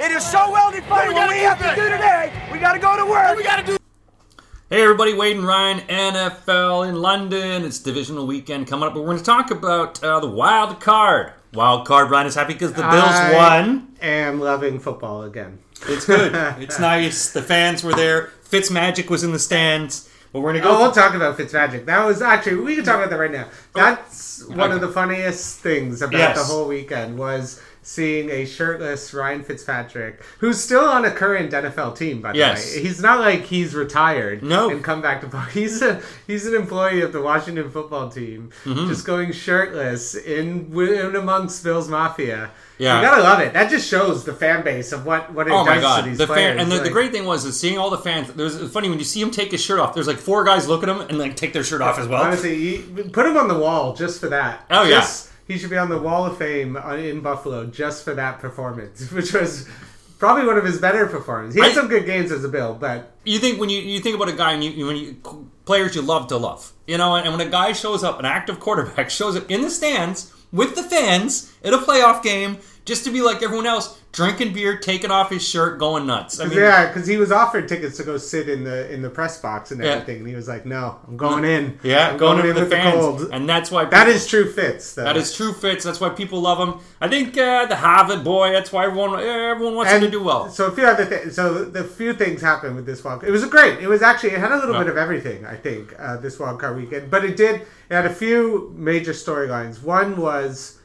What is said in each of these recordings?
It is so well defined. What we have to do today, we got to go to work. We got to do. Hey everybody, Wade and Ryan, NFL in London. It's divisional weekend coming up, but we're going to talk about uh, the wild card. Wild card. Ryan is happy because the Bills I won. am loving football again. It's good. it's nice. The fans were there. Fitzmagic was in the stands. But we're going to go. Oh, we'll talk about Fitzmagic. That was actually we can talk about that right now. That's one of the funniest things about Yes. the whole weekend was seeing a shirtless Ryan Fitzpatrick, who's still on a current NFL team. By the Yes. way, he's not like he's retired. No. and come back to play. he's a he's an employee of the Washington football team, Mm-hmm. just going shirtless in in amongst Bills Mafia. Yeah. you gotta love it. That just shows the fan base of what what it Oh does my to god! these The players. fan, and the, the great thing was is seeing all the fans. There's funny when you see him take his shirt off. There's like four guys look at him and like take their shirt off as well. Honestly, he, put him on the wall just for that. Oh, yeah. He should be on the wall of fame uh, in Buffalo just for that performance, which was probably one of his better performances. He had I- some good games as a Bill, but you think when you, you think about a guy and you, you when you players you love to love, you know, and, and when a guy shows up, an active quarterback shows up in the stands with the fans at a playoff game, just to be like everyone else, drinking beer, taking off his shirt, going nuts. I mean, yeah, because he was offered tickets to go sit in the in the press box and Yeah. everything, and he was like, "No, I'm going in. yeah, I'm going, in with the fans, cold." and that's why That is true fits. Though. that is true fits. That's why people love him. I think uh, the Harvard boy. That's why everyone everyone wants him to do well. So a few other things. So the few things happened with this wild. It was great. It was actually it had a little Yeah. bit of everything. I think uh, this wild card weekend, but it did. It had a few major storylines. One was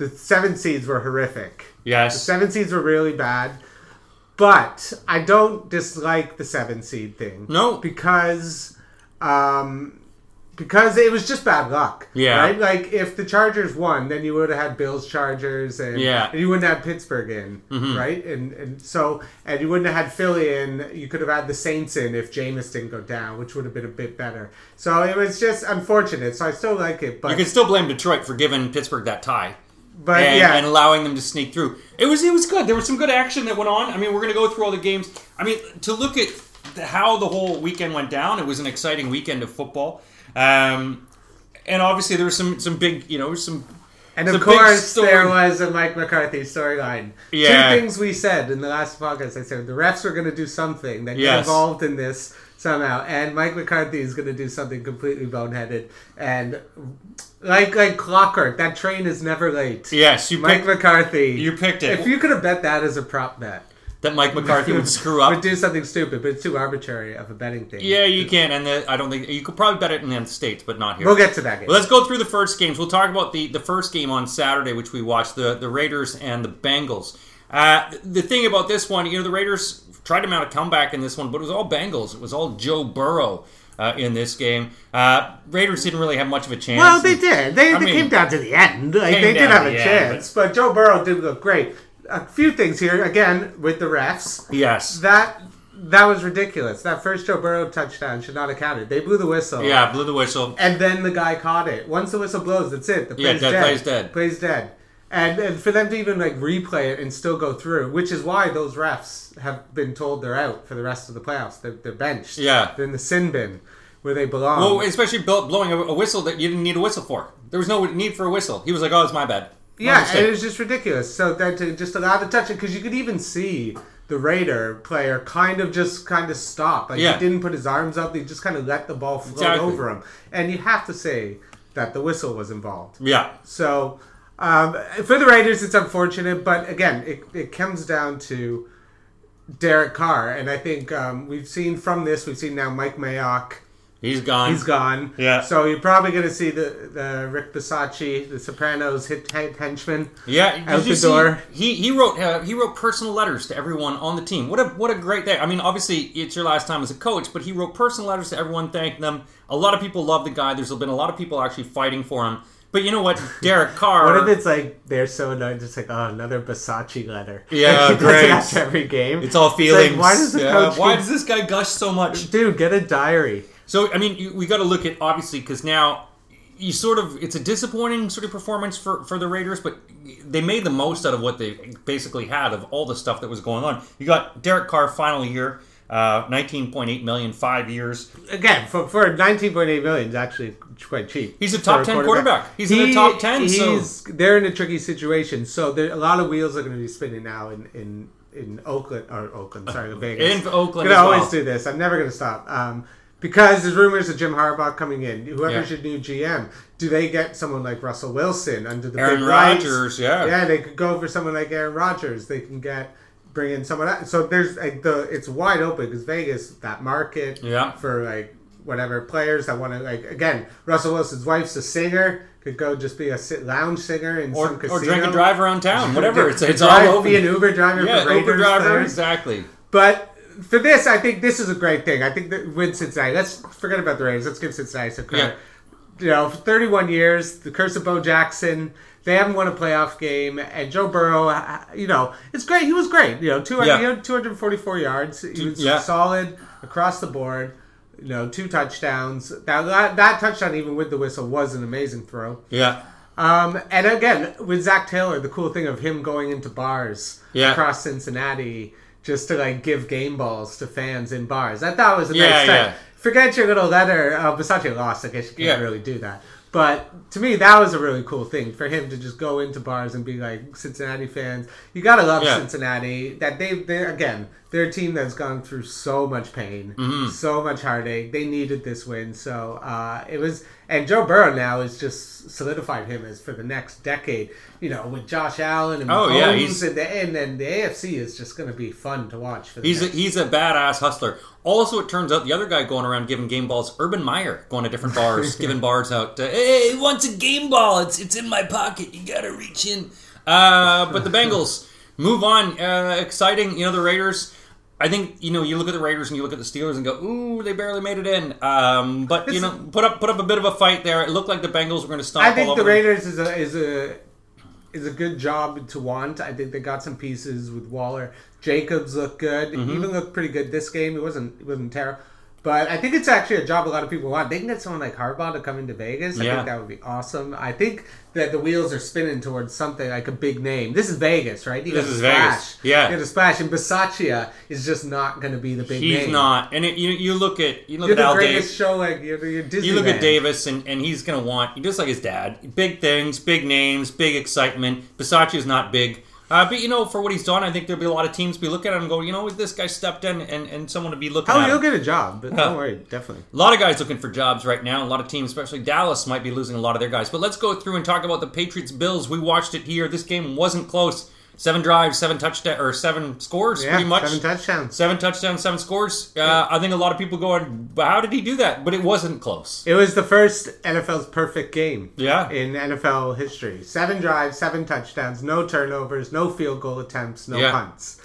the seven seeds were horrific. Yes. The seven seeds were really bad. But I don't dislike the seven seed thing. No. because um, because it was just bad luck. Yeah. right. Like if the Chargers won, then you would have had Bills Chargers, and Yeah. Mm-hmm. and you wouldn't have Pittsburgh in, right? And and so and you wouldn't have had Philly in. You could have had the Saints in if Jameis didn't go down, which would have been a bit better. So it was just unfortunate. So I still like it, but you can still blame Detroit for giving Pittsburgh that tie. But and, yeah, and allowing them to sneak through. It was it was good. There was some good action that went on. I mean, we're going to go through all the games. I mean, to look at the, how the whole weekend went down, it was an exciting weekend of football. Um, and obviously, there was some some big, you know, some And of course, there was a Mike McCarthy storyline. Yeah. Two things we said in the last podcast. I said the refs were going to do something that Yes. involved in this somehow, and Mike McCarthy is going to do something completely boneheaded. And like like clockwork, that train is never late. yes, you Mike picked McCarthy. you picked it If you could have bet that as a prop bet, that Mike McCarthy would screw up. would do something stupid, but it's too arbitrary of a betting thing. Yeah, you can, and the, I don't think you could probably bet it in the states, but not here. We'll get to that game. Well, let's go through the first games. We'll talk about the, the first game on Saturday, which we watched the, the Raiders and the Bengals. Uh, the thing about this one, you know, the Raiders tried to mount a comeback in this one, but it was all Bengals. It was all Joe Burrow uh, in this game. Uh, Raiders didn't really have much of a chance. Well, they did. They, I they mean- came down to the end. Like they did have a end, chance, but Joe Burrow did look great. A few things here again with the refs. Yes. That that was ridiculous. That first Joe Burrow touchdown should not have counted. They blew the whistle. Yeah, blew the whistle. And then the guy caught it. Once the whistle blows, that's it. The Yeah, play's that dead. play's dead. Play's dead. And, and for them to even like replay it and still go through, which is why those refs have been told they're out for the rest of the playoffs. They're, they're benched. Yeah. They're in the sin bin where they belong. Well, especially blowing a, whistle that you didn't need a whistle for. There was no need for a whistle. He was like, "Oh, it's my bad." My Yeah, mistake. and it was just ridiculous. So then to just allow the touch it because you could even see the Raider player kind of just kind of stop. Like Yeah. he didn't put his arms up; he just kind of let the ball float Exactly. over him. And you have to say that the whistle was involved. yeah. So um, for the Raiders, it's unfortunate, but again, it, it comes down to Derek Carr, and I think um, we've seen from this, we've seen now Mike Mayock. He's gone. He's gone. Yeah. So you're probably going to see the, the Rick Bisaccia, the Sopranos hit, hit henchman. Yeah, out the see- door. He he wrote uh, he wrote personal letters to everyone on the team. What a what a great day! I mean, obviously it's your last time as a coach, but he wrote personal letters to everyone, thanking them. A lot of people love the guy. There's been a lot of people actually fighting for him. But you know what, Derek Carr. What if it's like they're so annoyed, just like oh another Versace letter? Yeah, great. after every game. it's all like, feelings. why does the Yeah, coach? why keep- does this guy gush so much? dude get a diary? So I mean, you, we got to look at obviously because now you sort of it's a disappointing sort of performance for for the Raiders, but they made the most out of what they basically had of all the stuff that was going on. You got Derek Carr finally here, uh, nineteen point eight million, five years. Again, for, for 19.8 million is actually quite cheap. He's a top for 10 quarterback. He's in the top 10, so- They're in a tricky situation, so there, a lot of wheels are going to be spinning now in, in in Oakland or Oakland, sorry, Vegas. In Oakland Gonna as always well. do this. I'm never gonna stop. Um, because there's rumors of Jim Harbaugh coming in. Whoever's Yeah. your new GM, do they get someone like Russell Wilson under the Aaron big? Rodgers, yeah. yeah. They could go for someone like Aaron Rodgers. They can get bring in someone. Else. So there's like the it's wide open because Vegas that market Yeah. for like whatever players that want to like again. Russell Wilson's wife's a singer. Could go just be a sit lounge singer in Or, some casino. or drink and drive around town, whatever. It's, it's all Drive- over. Be an Uber driver yeah, Raiders Uber driver, players. exactly. But for this, I think this is a great thing. I think that win Cincinnati. Let's forget about the Raiders. Let's give Cincinnati some credit. You know, for 31 years, the curse of Bo Jackson. They haven't won a playoff game, and Joe Burrow. uh, You know, it's great. He was great. You know, 200, Yeah. he 244 yards. He was Yeah. solid across the board. You know, two touchdowns. That, that that touchdown, even with the whistle, was an amazing throw. Yeah. Um, and again, with Zac Taylor, the cool thing of him going into bars Yeah. across Cincinnati just to like give game balls to fans in bars. I thought it was a Yeah, nice touch. yeah. Forget your little letter. Uh, Versace lost. I guess you can't Yeah. really do that. But to me, that was a really cool thing for him to just go into bars and be like Cincinnati fans. You gotta love Yeah. Cincinnati. That they they again they're a team that's gone through so much pain, Mm-hmm. so much heartache. They needed this win, so uh, it was. And Joe Burrow now has just solidified him as for the next decade. You know, with Josh Allen and Oh, yeah, he's- and, the, and then the AFC is just going to be fun to watch. For the He's a, next- he's a badass hustler. Also, it turns out the other guy going around giving game balls, Urban Meyer, going to different bars, giving bars out. Uh, hey, who wants a game ball? It's it's in my pocket. You gotta reach in. Uh, but the Bengals move on. Uh, exciting. You know the Raiders. I think you know you look at the Raiders and you look at the Steelers and go, "Ooh, they barely made it in." Um, but you know, put up put up a bit of a fight there. It looked like the Bengals were going to stomp. I all think the them. Raiders is a is a is a good job to want. I think they got some pieces with Waller. Jacobs looked good. Mm-hmm. He even looked pretty good this game. It wasn't it wasn't terrible. But I think it's actually a job a lot of people want. They can get someone like Harbaugh to come into Vegas. I Yeah. think that would be awesome. I think that the wheels are spinning towards something like a big name. This is Vegas, right? You This is splash. Vegas. Yeah. You got a splash. And Bisaccia is just not going to be the big He's name. not, and it, you you look at you look You're at the Al Davis. show like you're, you're. You look at Davis, and, and he's going to want, just like his dad, big things, big names, big excitement. Bisaccia is not big. Uh, but, you know, for what he's done, I think there'll be a lot of teams be looking at him and go, you know, with this guy stepped in and, and someone to be looking Oh, at you'll him. get a job, but don't worry, definitely. A lot of guys looking for jobs right now. A lot of teams, especially Dallas, might be losing a lot of their guys. But let's go through and talk about the Patriots Bills. We watched it here. This game wasn't close. Seven drives, seven touchdown or seven scores, Yeah, pretty much. seven touchdowns. Seven touchdowns, seven scores. Uh, I think a lot of people going, how did he do that? But it wasn't close. It was the first NFL's perfect game. Yeah. In NFL history. Seven drives, seven touchdowns, no turnovers, no field goal attempts, no Yeah. punts.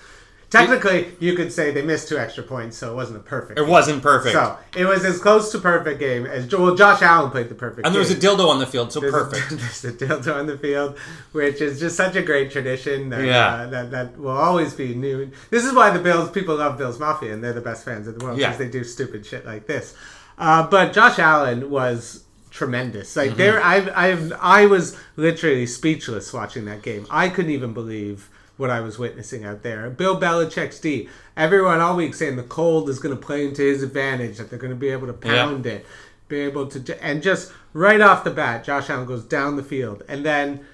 Technically, you could say they missed two extra points, so it wasn't a perfect. It game. wasn't perfect. So it was as close to perfect game as well. Josh Allen played the perfect. Game. And there was a dildo on the field, so There's a- perfect. there's a dildo on the field, which is just such a great tradition that, Yeah. uh, that that will always be new. This is why the Bills people love Bills Mafia, and they're the best fans in the world Yeah. because they do stupid shit like this. Uh, but Josh Allen was tremendous. Like Mm-hmm. there, I I I was literally speechless watching that game. I couldn't even believe what I was witnessing out there. Bill Belichick's D. Everyone all week saying the cold is going to play into his advantage, that they're going to be able to pound it, be able to, and just right off the bat, Josh Allen goes down the field, and then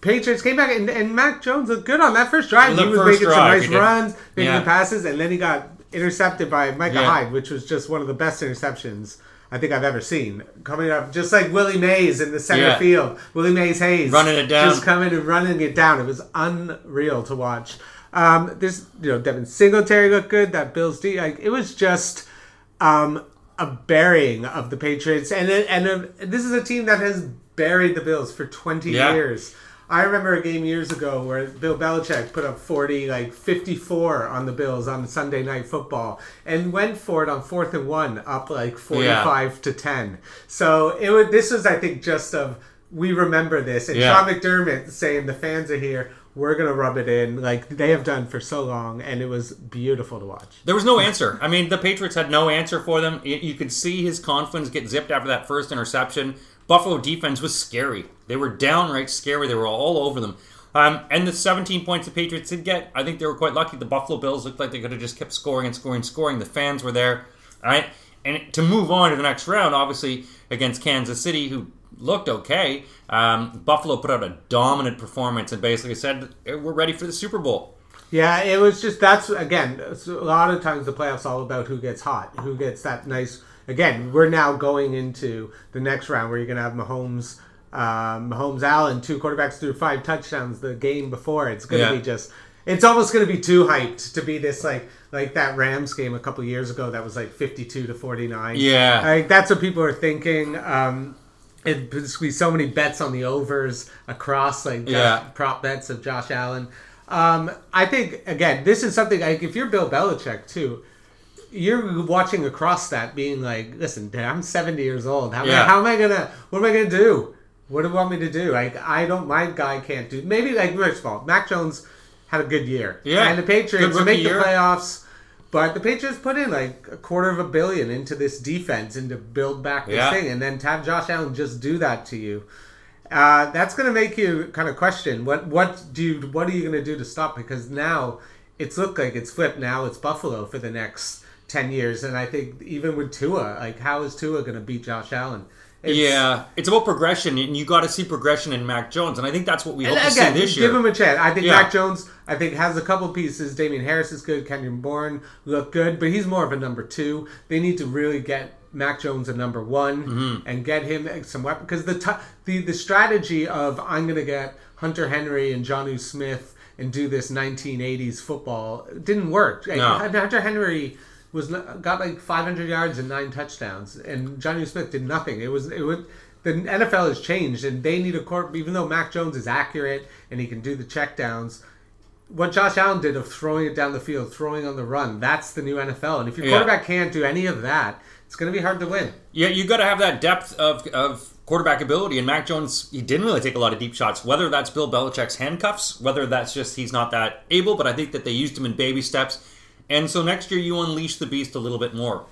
Patriots came back, and, and Mac Jones looked good on that first drive. The He was making some nice runs, making Yeah. passes, and then he got intercepted by Micah Yeah. Hyde, which was just one of the best interceptions. I think I've ever seen coming up, just like Willie Mays in the center Yeah. field. Willie Mays Hayes Running it down. just coming and running it down. It was unreal to watch. Um, this, you know, Devin Singletary looked good. That Bills D, like it was just um, a burying of the Patriots, and and uh this is a team that has buried the Bills for twenty Yeah. years. I remember a game years ago where Bill Belichick put up 40, like 54 on the Bills on Sunday Night Football and went for it on fourth and one, up like 45 to 10. So it would, this was, I think, just of, we remember this. And Yeah. Sean McDermott saying the fans are here, we're going to rub it in like they have done for so long. And it was beautiful to watch. There was no answer. I mean, the Patriots had no answer for them. You could see his confidence get zipped after that first interception. Buffalo defense was scary. They were downright scary. They were all over them. Um, and the 17 points the Patriots did get, I think they were quite lucky. The Buffalo Bills looked like they could have just kept scoring and scoring and scoring. The fans were there. All right. And to move on to the next round, obviously, against Kansas City, who looked okay, um, Buffalo put out a dominant performance and basically said, We're ready for the Super Bowl. Yeah, it was just that's again a lot of times the playoffs all about who gets hot, who gets that nice. Again, we're now going into the next round where you're going to have Mahomes, um, Mahomes, Allen, two quarterbacks through five touchdowns the game before. It's going to Yeah. be just. It's almost going to be too hyped to be this like like that Rams game a couple years ago that was like fifty two to forty nine. Yeah. like that's what people are thinking. Um, gonna be so many bets on the overs across like Yeah. prop bets of Josh Allen. Um, I think again, this is something like if you're Bill Belichick too, you're watching across that, being like, "Listen, I'm 70 years old. How, am I- Yeah. how am I gonna? What am I gonna do? What do you want me to do? Like, I don't. My guy can't do. Maybe like first of all, Mac Jones had a good year. Yeah. and the Patriots make rookie the playoffs. But the Patriots put in like a quarter of a billion into this defense and to build back this Yeah. thing, and then to have Josh Allen just do that to you, uh, that's going to make you kind of question what what do you what are you going to do to stop? Because now it's looked like it's flipped. Now it's Buffalo for the next ten years, and I think even with Tua, like how is Tua going to beat Josh Allen? It's- yeah, it's about progression, and you got to see progression in Mac Jones, and I think that's what we hope to again, see this year. give him a chance. I think Yeah. Mac Jones, I think, has a couple pieces. Damien Harris is good. Kenyon Bourne look good, but he's more of a number two. They need to really get Mac Jones a number one Mm-hmm. and get him some weapon because the t- the the strategy of I'm going to get Hunter Henry and Jonnu Smith and do this 1980s football didn't work. No. Hunter Henry was not- got like 500 yards and nine touchdowns, and Johnny Smith did nothing. It was it would. The NFL has changed, and they need a court. Even though Mac Jones is accurate and he can do the checkdowns, what Josh Allen did of throwing it down the field, throwing on the run, that's the new NFL. And if your Yeah. quarterback can't do any of that, it's going to be hard to win. Yeah, you got to have that depth of, of quarterback ability. And Mac Jones, he didn't really take a lot of deep shots. Whether that's Bill Belichick's handcuffs, whether that's just he's not that able, but I think that they used him in baby steps. And so next year you unleash the beast a little bit more.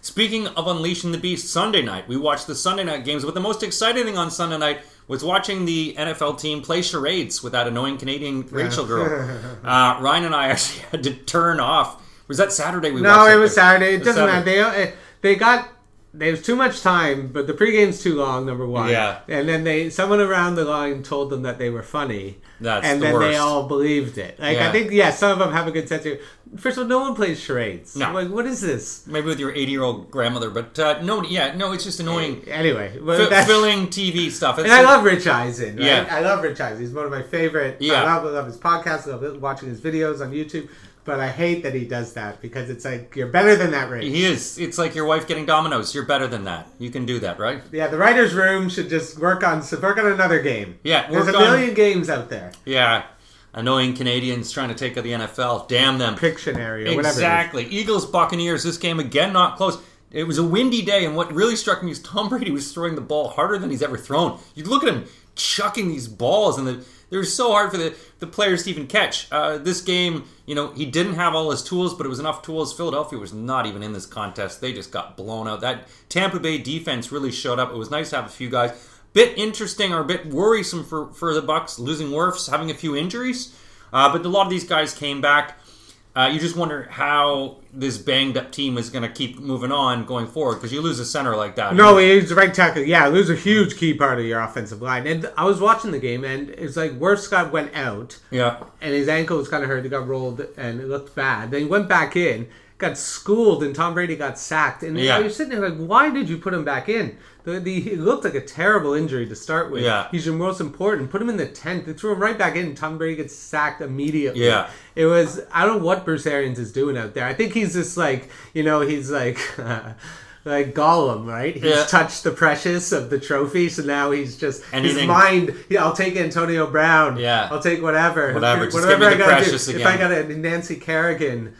Speaking of unleashing the beast, Sunday night we watched the Sunday night games. But the most exciting thing on Sunday night was watching the NFL team play charades with that annoying Canadian Rachel girl. uh, Ryan and I actually had to turn off. Was that Saturday? We No, watched it was Saturday. It was doesn't Saturday. matter. They eh, they got there's too much time, but the pregame's too long. Number one, Yeah. and then they someone around the line told them that they were funny. That's and the then they all believed it. Like Yeah. I think, yeah, some of them have a good sense of. First of all, no one plays charades. No. Like, what is this? Maybe with your 80 year old grandmother, but uh, no, yeah, no, it's just annoying. Anyway, well, F- that's- filling TV stuff. It's And I love Rich Eisen. Right? Yeah. I love Rich Eisen. He's one of my favorite. Yeah. I love, I love his podcast. I love watching his videos on YouTube. But I hate that he does that because it's like you're better than that, Rich. He is. It's like your wife getting dominoes. You're better than that. You can do that, right? Yeah, the writers' room should just work on work on another game. Yeah, there's a on- million games out there. Yeah. Annoying Canadians trying to take out the NFL. Damn them. Pictionary or whatever. Exactly. Eagles Buccaneers. This game again not close. It was a windy day, and what really struck me is Tom Brady was throwing the ball harder than he's ever thrown. You look at him chucking these balls, and the, they're so hard for the, the players to even catch. Uh, this game, you know, he didn't have all his tools, but it was enough tools. Philadelphia was not even in this contest. They just got blown out. That Tampa Bay defense really showed up. It was nice to have a few guys. Bit interesting or a bit worrisome for, for the Bucks losing Wirfs, having a few injuries. Uh, but a lot of these guys came back. Uh, you just wonder how this banged up team is going to keep moving on going forward because you lose a center like that. No, he's the right tackle. Yeah, lose a huge key part of your offensive line. And I was watching the game, and it's like where Scott went out, Yeah. and his ankle was kind of hurt. He got rolled, and it looked bad. Then he went back in, got schooled, and Tom Brady got sacked. And Yeah. you're sitting there like, why did you put him back in? The, the, it looked like a terrible injury to start with. Yeah. He's your most important. Put him in the tenth. They threw him right back in. Tom Brady gets sacked immediately. Yeah. It was I don't know what Bruce Arians is doing out there. I think he's just like you know he's like like Gollum, right? He's Yeah. touched the precious of the trophy, so now he's just Anything- his mind. Yeah, I'll take Antonio Brown. Yeah. I'll take whatever. Whatever, whatever I gotta do. If I got a Nancy Kerrigan.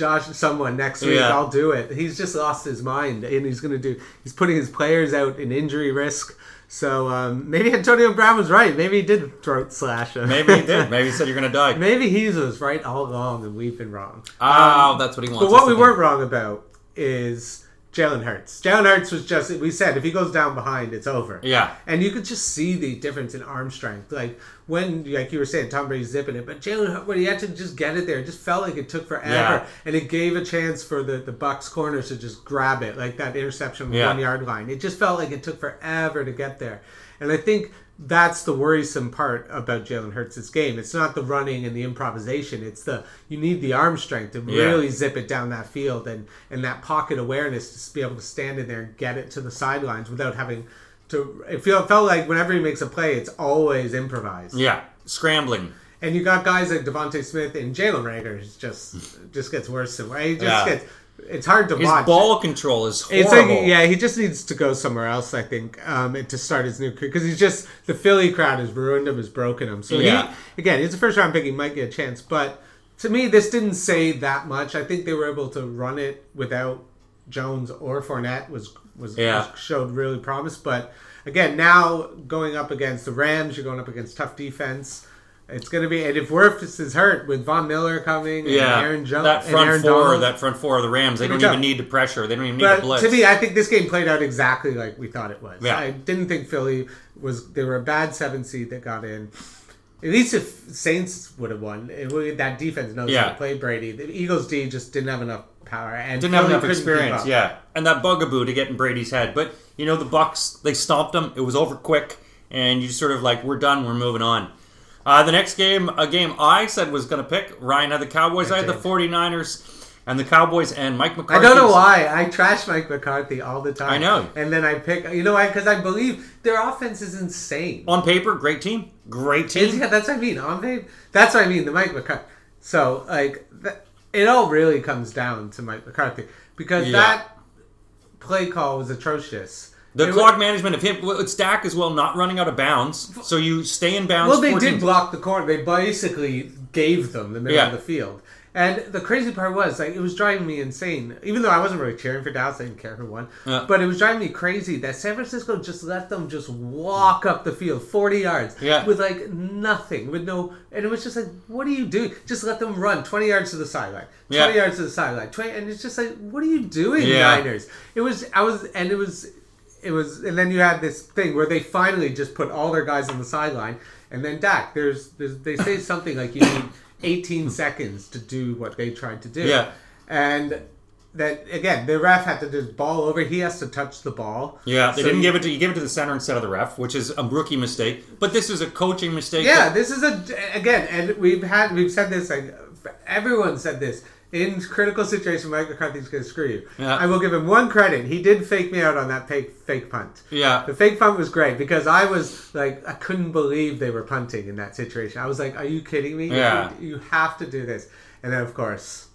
Josh, someone next week, Yeah. I'll do it. He's just lost his mind, and he's going to do. He's putting his players out in injury risk. So um, maybe Antonio Brown was right. Maybe he did throat slash him. Maybe he did. Maybe he said you're going to die. Maybe he was right all along and we've been wrong. Oh, that's what he wants. But what we weren't wrong about is Jalen Hurts. Jalen Hurts was just, we said, if he goes down behind, it's over. Yeah. And you could just see the difference in arm strength. Like when, like you were saying, Tom Brady's zipping it, but Jalen, when he had to just get it there, it just felt like it took forever. Yeah. And it gave a chance for the, the Bucks corners to just grab it, like that interception on the Yeah. one yard line. It just felt like it took forever to get there. And I think that's the worrisome part about Jalen Hurts' game. It's not the running and the improvisation. It's the you need the arm strength to Yeah. really zip it down that field and and that pocket awareness to be able to stand in there and get it to the sidelines without having to. It feel it felt like whenever he makes a play, it's always improvised. Yeah, scrambling. And you got guys like DeVonta Smith and Jalen Reagor just just gets worse and worse. He just Yeah. gets. It's hard to His watch. ball control is It's horrible. like yeah, he just needs to go somewhere else. I think um, and to start his new career because he's just the Philly crowd has ruined him, has broken him. So Yeah. he again, he's a first round pick. He might get a chance, but to me, this didn't say that much. I think they were able to run it without Jones or Fournette was was, Yeah. was showed really promise. But again, now going up against the Rams, you're going up against tough defense. It's going to be, and if Wirfs is hurt with Von Miller coming, Yeah, and Aaron Jones, that front Aaron four, Donald, that front four of the Rams, they don't even need to pressure. They don't even need to But blitz. to me, I think this game played out exactly like we thought it was. Yeah. I didn't think Philly was. They were a bad seven seed that got in. At least if Saints would have won, would, that defense knows how Yeah. to play Brady. The Eagles D just didn't have enough power and didn't have enough experience, yeah. And that bugaboo to get in Brady's head. But you know, the Bucks they stomped them. It was over quick, and you sort of like, we're done. We're moving on. Uh, the next game, a game I said was going to pick. Ryan had the Cowboys. I, had the did. 49ers, and the Cowboys and Mike McCarthy. I don't know why I trash Mike McCarthy all the time. I know. and then I pick. You know why? Because I believe their offense is insane. On paper, great team, great It's- team. yeah, that's what I mean. On paper, that's what I mean. The Mike McCarthy. So like, th- it all really comes down to Mike McCarthy because Yeah. that play call was atrocious. The It clock wa- management of him, it's Dak as well, not running out of bounds. So you stay in bounds. Well, they 14 did block the corner. They basically gave them the middle Yeah. of the field. And the crazy part was, like, it was driving me insane. Even though I wasn't really cheering for Dallas, I didn't care who won. But it was driving me crazy that San Francisco just let them just walk up the field 40 yards Yeah. with, like, nothing. With no. And it was just like, what are you doing? Just let them run 20 yards to the sideline. 20 Yeah. yards to the sideline. 20, and it's just like, what are you doing, Yeah. Niners? It was, I was, and it was, it was, and then you had this thing where they finally just put all their guys on the sideline, and then Dak, there's, there's they say something like you need 18 seconds to do what they tried to do, Yeah. and that again, the ref had to just ball over. He has to touch the ball. Yeah, they So didn't you- give it to you. Give it to the center instead of the ref, which is a rookie mistake. But this is a coaching mistake. Yeah, this is a again, and we've had we've said this like everyone said this in critical situation. Mike McCarthy's going to screw you. Yeah. I will give him one credit. He did fake me out on that fake fake punt. Yeah. The fake punt was great because I was like, I couldn't believe they were punting in that situation. I was like, Are you kidding me? Yeah. You, you have to do this. And then, of course,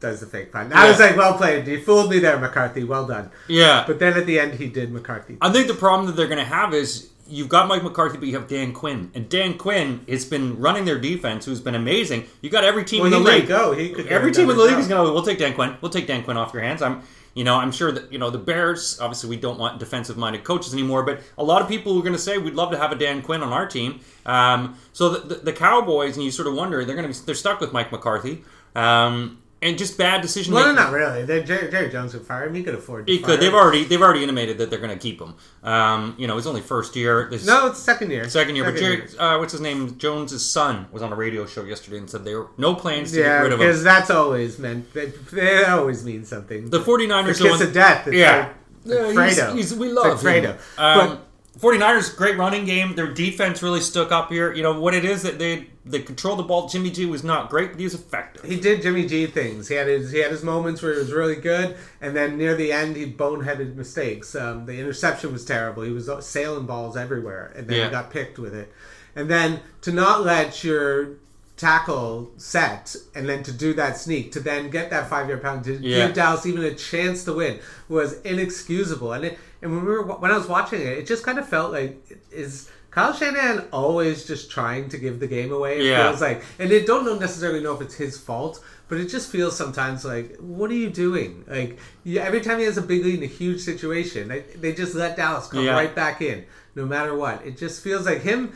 does the fake punt. I Yeah. was like, Well played. You fooled me there, McCarthy. Well done. Yeah. But then at the end, he did McCarthy. I think the problem that they're going to have is you've got Mike McCarthy, but you have Dan Quinn, and Dan Quinn has been running their defense, who's been amazing. You got every team Well, in the league. go. He could Every team in the league is going to. We'll take Dan Quinn. We'll take Dan Quinn off your hands. I'm. You know, I'm sure that you know the Bears. Obviously, we don't want defensive-minded coaches anymore. But a lot of people are going to say we'd love to have a Dan Quinn on our team. Um, so the, the, the Cowboys, and you sort of wonder they're going to be they're stuck with Mike McCarthy, um, and just bad decision Well, making. no, not really. They, Jerry, Jerry Jones could fire him. He could afford to He fire could. They've him. already they've already intimated that they're going to keep him. Um, you know, his only first year. This No, it's second year. second year. but Second Jerry, uh, what's his name? Jones's son was on a radio show yesterday and said there were no plans to Yeah, get rid of him. because that's always meant. That, always mean something. The 49ers the are kiss one- of death. It's Yeah. like, Yeah, like he's- Fredo. he's- we It's love like him. Fredo. Um, 49ers great running game. Their defense really stuck up here. You know what it is that they they control the ball. Jimmy G was not great, but he was effective. He did Jimmy G things. He had his he had his moments where he was really good, and then near the end he boneheaded mistakes. Um, the interception was terrible. He was sailing balls everywhere, and then Yeah. he got picked with it. And then to not let your tackle set, and then to do that sneak, to then get that five yard pound to Yeah. give Dallas even a chance to win was inexcusable. And it, and when we were when I was watching it, it just kind of felt like is. Kyle Shanahan always just trying to give the game away. It Yeah. feels like, and they don't necessarily know if it's his fault, but it just feels sometimes like, what are you doing? Like, yeah, every time he has a big lead in a huge situation, they, they just let Dallas come Yeah. right back in, no matter what. It just feels like him,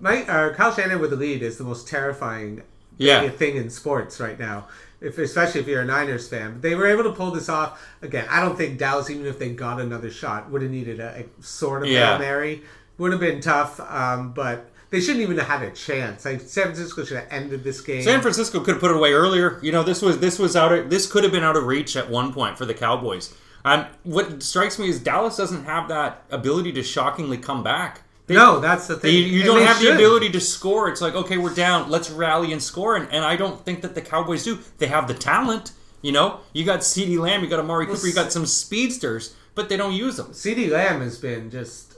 Mike, or Kyle Shanahan with the lead is the most terrifying Yeah. thing in sports right now. If, especially if you're a Niners fan, they were able to pull this off. Again, I don't think Dallas, even if they got another shot, would have needed a, a sort of Yeah. Hail Mary. Would have been tough, um, but they shouldn't even have had a chance. Like San Francisco should have ended this game. San Francisco could have put it away earlier. You know, this was this was out of this could have been out of reach at one point for the Cowboys. Um, what strikes me is Dallas doesn't have that ability to shockingly come back. They- no, that's the They, thing. you And don't they have should. the ability to score. It's like, okay, we're down. Let's rally and score. And, and I don't think that the Cowboys do. They have the talent. You know, you got CeeDee Lamb, you got Amari Cooper, you got some speedsters, but they don't use them. CeeDee Lamb has been just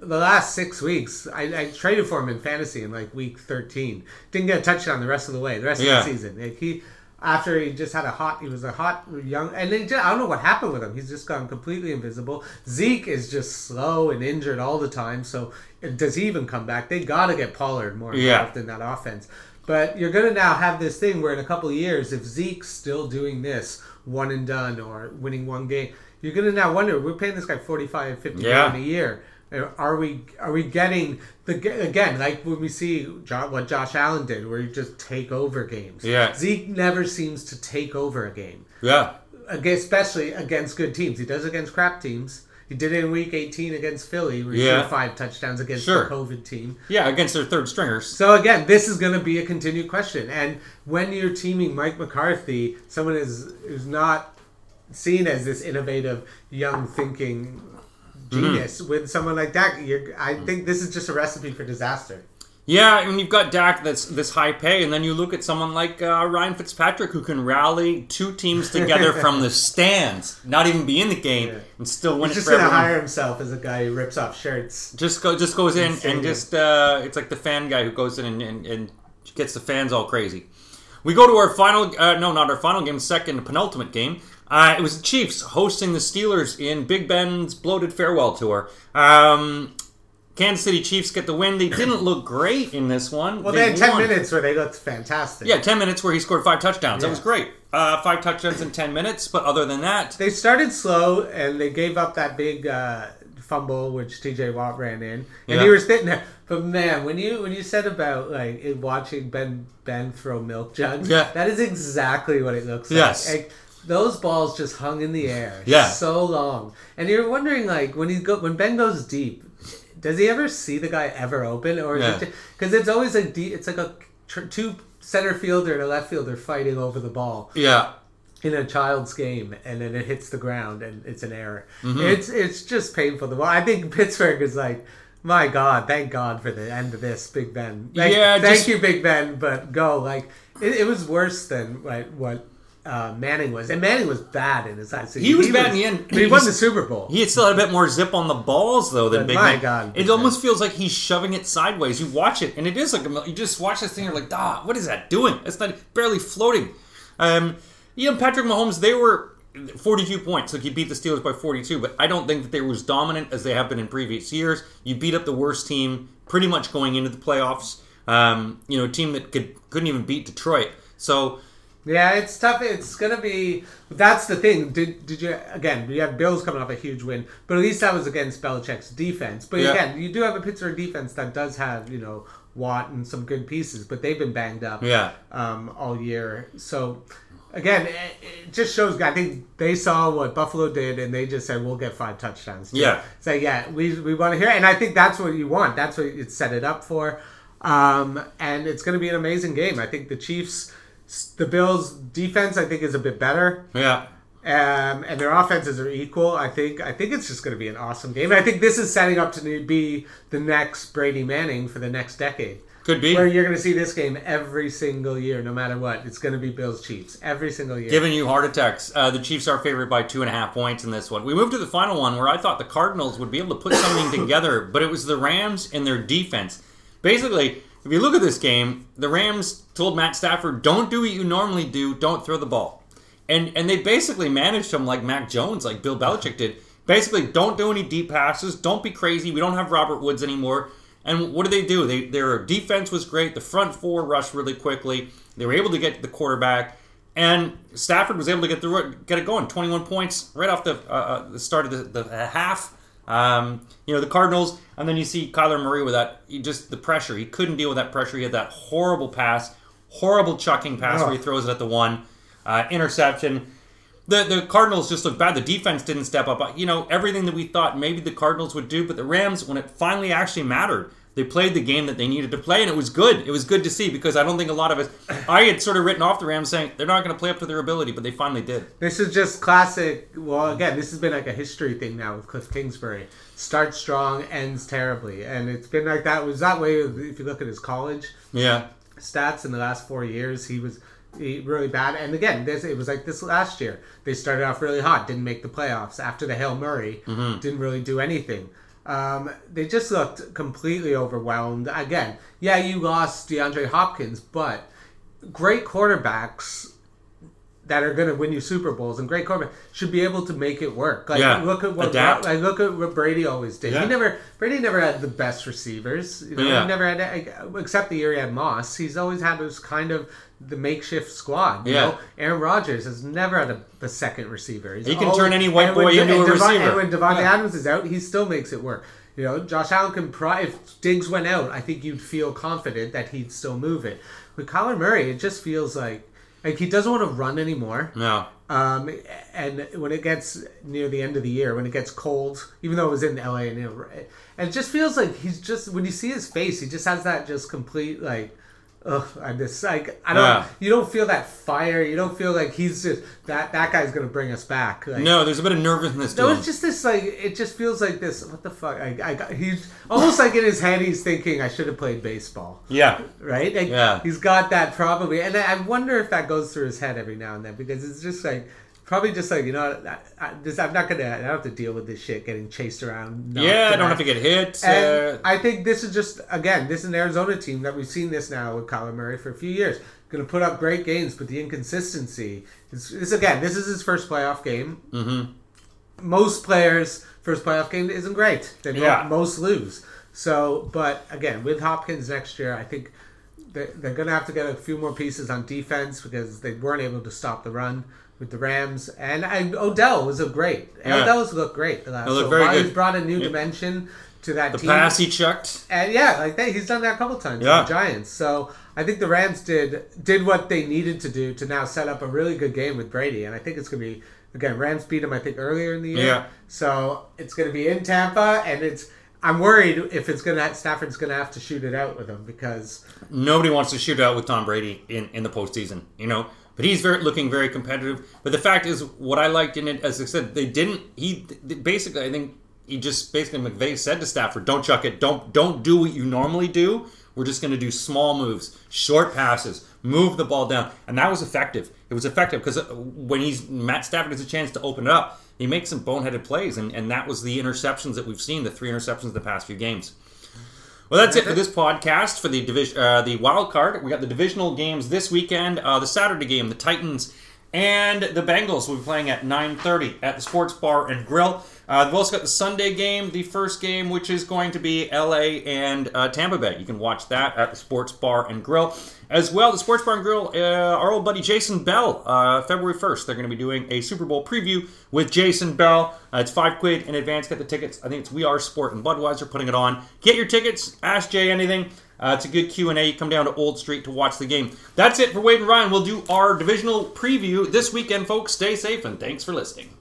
the last six weeks. I, I traded for him in fantasy in like week thirteen. Didn't get a touchdown the rest of the way, the rest Yeah. of the season. Like he, after he just had a hot, he was a hot young, and then just, I don't know what happened with him. He's just gone completely invisible. Zeke is just slow and injured all the time. So does he even come back? They got to get Pollard more involved Yeah. in that offense. But you're going to now have this thing where in a couple of years, if Zeke's still doing this one and done or winning one game, you're going to now wonder, we're paying this guy 45, 50 Yeah. million a year. Are we are we getting the again like when we see what Josh Allen did, where you just take over games? Yeah. Zeke never seems to take over a game, Yeah. especially against good teams. He does against crap teams. He did it in Week 18 against Philly, where he Yeah. threw five touchdowns against Sure. the COVID team. Yeah, against their third stringers. So again, this is going to be a continued question. And when you're teaming Mike McCarthy, someone is who's not seen as this innovative, young thinking genius, with someone like that, you're, I think this is just a recipe for disaster. Yeah, and you've got Dak that's this high pay, and then you look at someone like uh, Ryan Fitzpatrick who can rally two teams together from the stands, not even be in the game, Yeah. and still win He's it just to everyone. hire himself as a guy who rips off shirts. Just go, just goes in and just uh, it's like the fan guy who goes in and, and, and gets the fans all crazy. We go to our final, uh, no, not our final game, second penultimate game. Uh, it was the Chiefs hosting the Steelers in Big Ben's bloated farewell tour. Um, Kansas City Chiefs get the win. They didn't look great in this one. Well, they had 10 won. minutes where they looked fantastic. Yeah, 10 minutes where he scored five touchdowns. That Yeah. was great. Uh, five touchdowns in 10 minutes, but other than that, They started slow and they gave up that big uh, fumble which TJ Watt ran in, and Yeah. he was sitting there. But man, when you when you said about like it- watching Ben Ben throw milk jugs, Yeah. that is exactly what it looks Yes. like. Like, those balls just hung in the air, Yeah. so long, and you're wondering like when he go when Ben goes deep, does he ever see the guy ever open, or is Yeah. it because it's always a deep, it's like a tr- two center fielder and a left fielder fighting over the ball yeah. in a child's game and then it hits the ground and it's an error. Mm-hmm. It's it's just painful. The I think Pittsburgh is like, my God, thank God for the end of this, Big Ben. Like, Yeah, thank just- you, Big Ben, but go. Like it, it was worse than like, what uh, Manning was, and Manning was bad in his last season. He was bad in the end. But he won the Super Bowl. He had still had a bit more zip on the balls though than But Big my. God, it almost feels like he's shoving it sideways. You watch it, and it is like a, you just watch this thing. You're like, ah, what is that doing? It's not barely floating. Um, you know, Patrick Mahomes. They were 42 points. Like you beat the Steelers by 42, but I don't think that they were as dominant as they have been in previous years. You beat up the worst team pretty much going into the playoffs. Um, you know, a team that could couldn't even beat Detroit. So Yeah, it's tough. It's gonna be. That's the thing. Did did you again? We have Bills coming off a huge win, but at least that was against Belichick's defense. But Yeah. again, you do have a Pittsburgh defense that does have you know Watt and some good pieces, but they've been banged up. Yeah. Um, all year. So again, it, it just shows. I think they saw what Buffalo did, and they just said, "We'll get five touchdowns." too." Yeah. So yeah, we we want to hear, and I think that's what you want. That's what it set it up for. Um, and it's going to be an amazing game. I think the Chiefs, the Bills' defense, I think, is a bit better, yeah, um, and their offenses are equal. I think. I think it's just going to be an awesome game. And I think this is setting up to be the next Brady Manning for the next decade. could be. Where you're going to see this game every single year, no matter what. It's going to be Bills Chiefs every single year. Giving you heart attacks. Uh, the Chiefs are favored by two and a half points in this one. We moved to the final one where I thought the Cardinals would be able to put something together, but it was the Rams and their defense. Basically, if you look at this game, the Rams told Matt Stafford, "Don't do what you normally do. Don't throw the ball," and and they basically managed him like Mac Jones, like Bill Belichick did. Basically, don't do any deep passes. Don't be crazy. We don't have Robert Woods anymore. And what did they do? They their defense was great. The front four rushed really quickly. They were able to get the quarterback. And Stafford was able to get through it, get it going. 21 points right off the, uh, uh, the start of the, the half. Um, you know, the Cardinals, and then you see Kyler Murray with that, he just the pressure. He couldn't deal with that pressure. He had that horrible pass, horrible chucking pass where he throws it at the one, uh, interception. The, the Cardinals just looked bad. The defense didn't step up. You know, everything that we thought maybe the Cardinals would do, but the Rams, when it finally actually mattered, they played the game that they needed to play, and it was good. It was good to see because I don't think a lot of us. I had sort of written off the Rams saying they're not going to play up to their ability, but they finally did. This is just classic. Well, again, this has been like a history thing now with Kliff Kingsbury. Starts strong, ends terribly, and it's been like that. It was that way if you look at his college Yeah, stats in the last four years. He was really bad. And again, this it was like this last year. They started off really hot, didn't make the playoffs. After the hail Murray, mm-hmm. didn't really do anything. Um, they just looked completely overwhelmed. Again, yeah, you lost DeAndre Hopkins, but great quarterbacks that are going to win you Super Bowls and great quarterbacks should be able to make it work. Like Yeah. look at what Adapt. like look at what Brady always did. Yeah. He never Brady never had the best receivers. You know, Yeah. he never had except the year he had Moss. He's always had this kind of the makeshift squad. You Yeah. know, Aaron Rodgers has never had a, a second receiver. He's He can always- turn any white when boy into a Devon- receiver. And when Davante Yeah. Adams is out, he still makes it work. You know, Josh Allen can. Pri- if Diggs went out, I think you'd feel confident that he'd still move it. With Kyler Murray, it just feels like like he doesn't want to run anymore. no, Um, and when it gets near the end of the year, when it gets cold, even though it was in LA, and, it, and it just feels like he's just when you see his face, he just has that just complete like, ugh, I just like I don't. Yeah. You don't feel that fire. You don't feel like he's just that that guy's gonna bring us back. Like, no. There's a bit of nervousness to no, it's just this like it just feels like this. What the fuck? I, I got, he's almost like in his head he's thinking I should have played baseball yeah, right? Like, Yeah. He's got that probably, and I I wonder if that goes through his head every now and then because it's just like probably just like you know, I, I, this, I'm not gonna, I don't have to deal with this shit getting chased around. yeah. I don't have to get hit. And uh, I think this is just again, this is an Arizona team that we've seen this now with Kyler Murray for a few years. Going to put up great games, but the inconsistency is this again. This is his first playoff game. Mm-hmm. Most players' first playoff game isn't great. They Yeah. most lose. So, but again, with Hopkins next year, I think they're, they're going to have to get a few more pieces on defense because they weren't able to stop the run with the Rams. And I, Odell was a great. Yeah. Odell's looked great. The last looked so very good. He's brought a new Yeah. dimension to that the team. pass he chucked. And yeah, like that, he's done that a couple times Yeah. with the Giants. So I think the Rams did did what they needed to do to now set up a really good game with Brady, and I think it's going to be again Rams beat him I think earlier in the year. Yeah. So it's going to be in Tampa, and it's I'm worried if it's going to Stafford's going to have to shoot it out with him because Nobody wants to shoot out with Tom Brady in, in the postseason, you know. But he's very looking very competitive. But the fact is, what I liked in it, as I said, they didn't. He basically, I think he just basically McVay said to Stafford, "Don't chuck it. Don't don't do what you normally do. We're just going to do small moves, short passes, move the ball down." And that was effective. It was effective because uh, when he's Matt Stafford has a chance to open it up, he makes some boneheaded plays, and and that was the interceptions that we've seen, the three interceptions the past few games. Well, that's it for this podcast for the division, uh, the wild card. We got the divisional games this weekend. Uh, the Saturday game, the Titans and the Bengals will be playing at 9:30 at the Sports Bar and Grill. Uh, we've also got the Sunday game, the first game, which is going to be LA and uh, Tampa Bay. You can watch that at the Sports Bar and Grill. As well, the Sports Bar and Grill, uh, our old buddy Jason Bell, uh, February 1st, they're going to be doing a Super Bowl preview with Jason Bell. Uh, it's five quid in advance. Get the tickets. I think it's We Are Sport and Budweiser putting it on. Get your tickets. Ask Jay anything. Uh, it's a good Q&A. You Come down to Old Street to watch the game. That's it for Wade and Ryan. We'll do our divisional preview this weekend, folks. Stay safe, and thanks for listening.